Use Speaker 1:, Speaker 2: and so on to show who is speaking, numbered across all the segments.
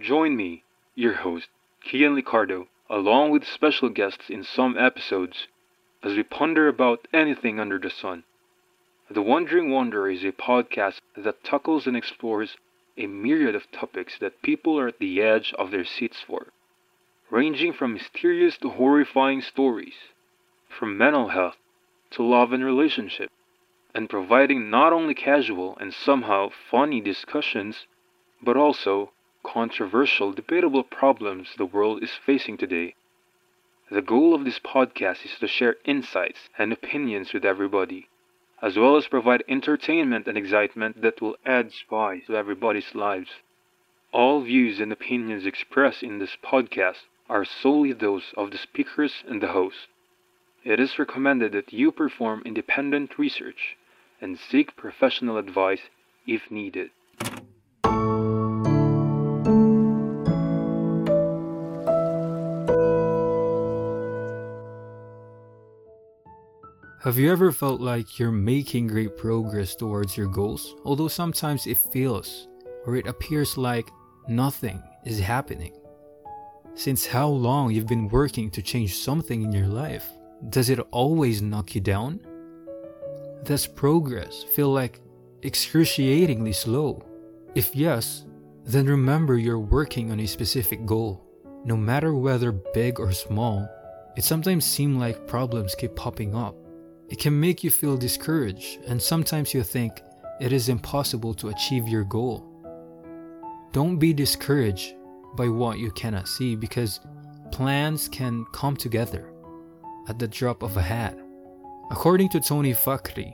Speaker 1: Join me, your host, Kian Licardo, along with special guests in some episodes, as we ponder about anything under the sun. The Wondering Wanderer is a podcast that tackles and explores a myriad of topics that people are at the edge of their seats for, ranging from mysterious to horrifying stories, from mental health to love and relationship, and providing not only casual and somehow funny discussions, but also controversial, debatable problems the world is facing today. The goal of this podcast is to share insights and opinions with everybody, as well as provide entertainment and excitement that will add spice to everybody's lives. All views and opinions expressed in this podcast are solely those of the speakers and the host. It is recommended that you perform independent research and seek professional advice if needed.
Speaker 2: Have you ever felt like you're making great progress towards your goals, although sometimes it feels or it appears like nothing is happening? Since how long you've been working to change something in your life, does it always knock you down? Does progress feel like excruciatingly slow? If yes, then remember you're working on a specific goal. No matter whether big or small, it sometimes seems like problems keep popping up it can make you feel discouraged, and sometimes you think it is impossible to achieve your goal. Don't be discouraged by what you cannot see because plans can come together at the drop of a hat. According to Tony Fahkry,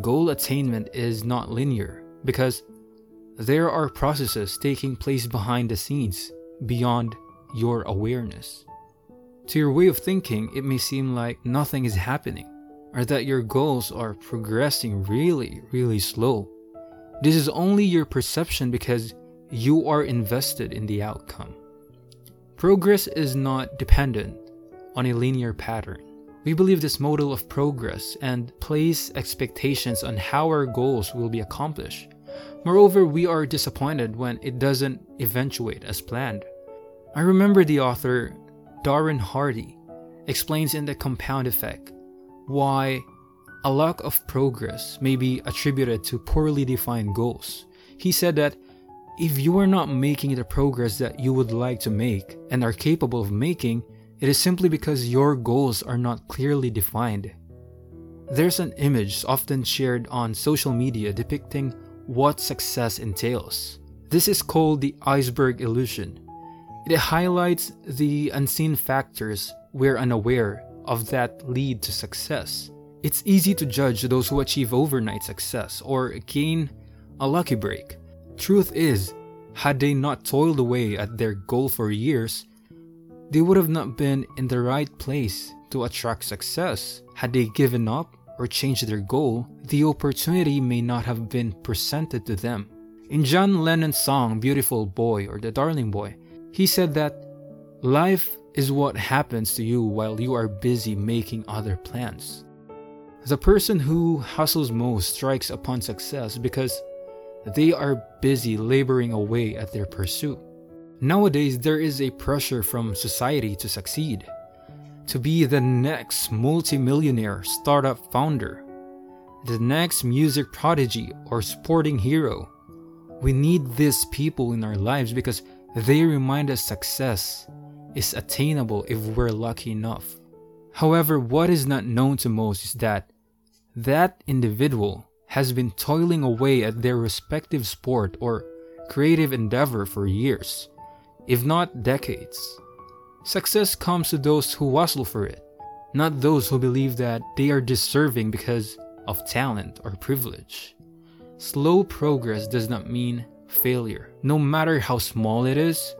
Speaker 2: goal attainment is not linear because there are processes taking place behind the scenes beyond your awareness. To your way of thinking, it may seem like nothing is happening or that your goals are progressing really, really slow. This is only your perception because you are invested in the outcome. Progress is not dependent on a linear pattern. We believe this model of progress and place expectations on how our goals will be accomplished. Moreover, we are disappointed when it doesn't eventuate as planned. I remember the author Darren Hardy explains in The Compound Effect why a lack of progress may be attributed to poorly defined goals. He said that if you are not making the progress that you would like to make and are capable of making, it is simply because your goals are not clearly defined. There's an image often shared on social media depicting what success entails. This is called the iceberg illusion. It highlights the unseen factors we're unaware of that lead to success. It's easy to judge those who achieve overnight success or gain a lucky break. Truth is, had they not toiled away at their goal for years, they would have not been in the right place to attract success. Had they given up or changed their goal, the opportunity may not have been presented to them. In John Lennon's song Beautiful Boy or The Darling Boy, he said that life is what happens to you while you are busy making other plans. The person who hustles most strikes upon success because they are busy laboring away at their pursuit. Nowadays, there is a pressure from society to succeed, to be the next multimillionaire startup founder, the next music prodigy or sporting hero. We need these people in our lives because they remind us success is attainable if we're lucky enough. However, what is not known to most is that that individual has been toiling away at their respective sport or creative endeavor for years, if not decades. Success comes to those who hustle for it, not those who believe that they are deserving because of talent or privilege. Slow progress does not mean failure. No matter how small it is,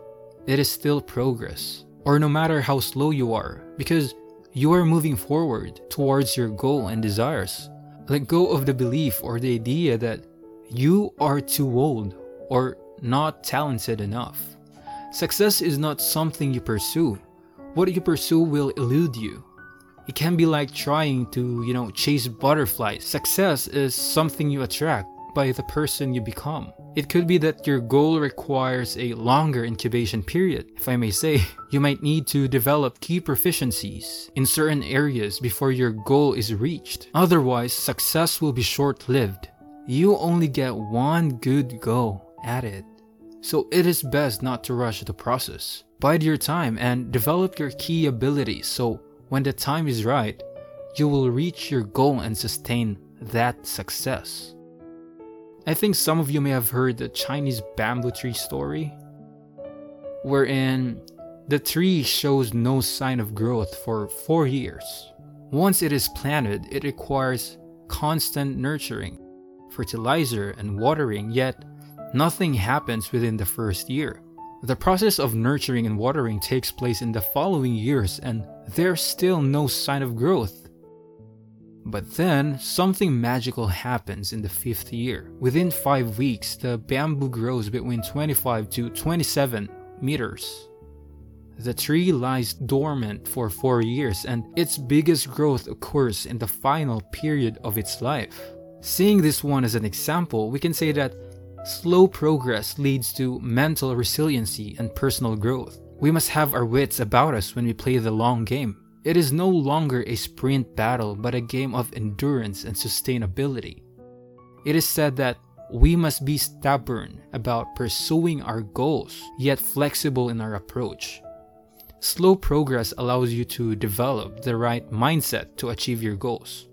Speaker 2: it is still progress. Or no matter how slow you are, because you are moving forward towards your goal and desires. Let go of the belief or the idea that you are too old or not talented enough. Success is not something you pursue. What you pursue will elude you. It can be like trying to, you know, chase butterflies. Success is something you attract by the person you become. It could be that your goal requires a longer incubation period. If I may say, you might need to develop key proficiencies in certain areas before your goal is reached. Otherwise, success will be short lived. You only get one good go at it. So it is best not to rush the process. Bide your time and develop your key abilities so when the time is right, you will reach your goal and sustain that success. I think some of you may have heard the Chinese bamboo tree story, wherein the tree shows no sign of growth for four years. Once it is planted, it requires constant nurturing, fertilizer, and watering, yet nothing happens within the first year. The process of nurturing and watering takes place in the following years, and there's still no sign of growth. But then, something magical happens in the fifth year. Within 5 weeks, the bamboo grows between 25 to 27 meters. The tree lies dormant for 4 years and its biggest growth occurs in the final period of its life. Seeing this one as an example, we can say that slow progress leads to mental resiliency and personal growth. We must have our wits about us when we play the long game. It is no longer a sprint battle, but a game of endurance and sustainability. It is said that we must be stubborn about pursuing our goals, yet flexible in our approach. Slow progress allows you to develop the right mindset to achieve your goals.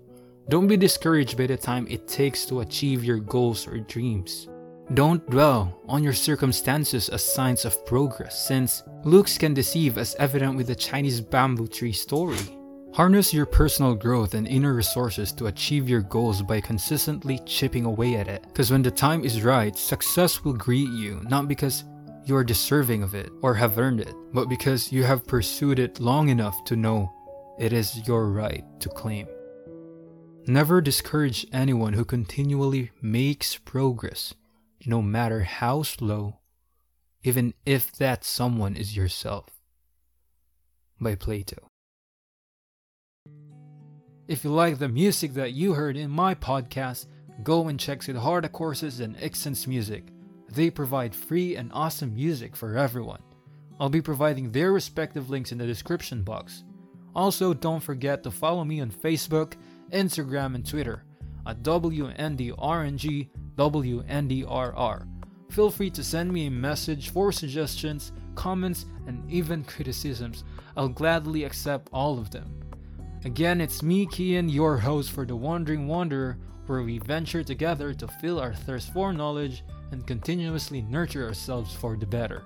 Speaker 2: Don't be discouraged by the time it takes to achieve your goals or dreams. Don't dwell on your circumstances as signs of progress, since looks can deceive as evident with the Chinese bamboo tree story. Harness your personal growth and inner resources to achieve your goals by consistently chipping away at it. Because when the time is right, success will greet you, not because you are deserving of it or have earned it, but because you have pursued it long enough to know it is your right to claim. Never discourage anyone who continually makes progress no matter how slow, even if that someone is yourself. By Plato. If you like the music that you heard in my podcast, go and check Siddhartha Corsus and Ikson's Music. They provide free and awesome music for everyone. I'll be providing their respective links in the description box. Also, don't forget to follow me on Facebook, Instagram, and Twitter at WNDRNG WNDRR. Feel free to send me a message for suggestions, comments, and even criticisms. I'll gladly accept all of them. Again, it's me, Kian, your host for The Wondering Wanderer, where we venture together to fill our thirst for knowledge and continuously nurture ourselves for the better.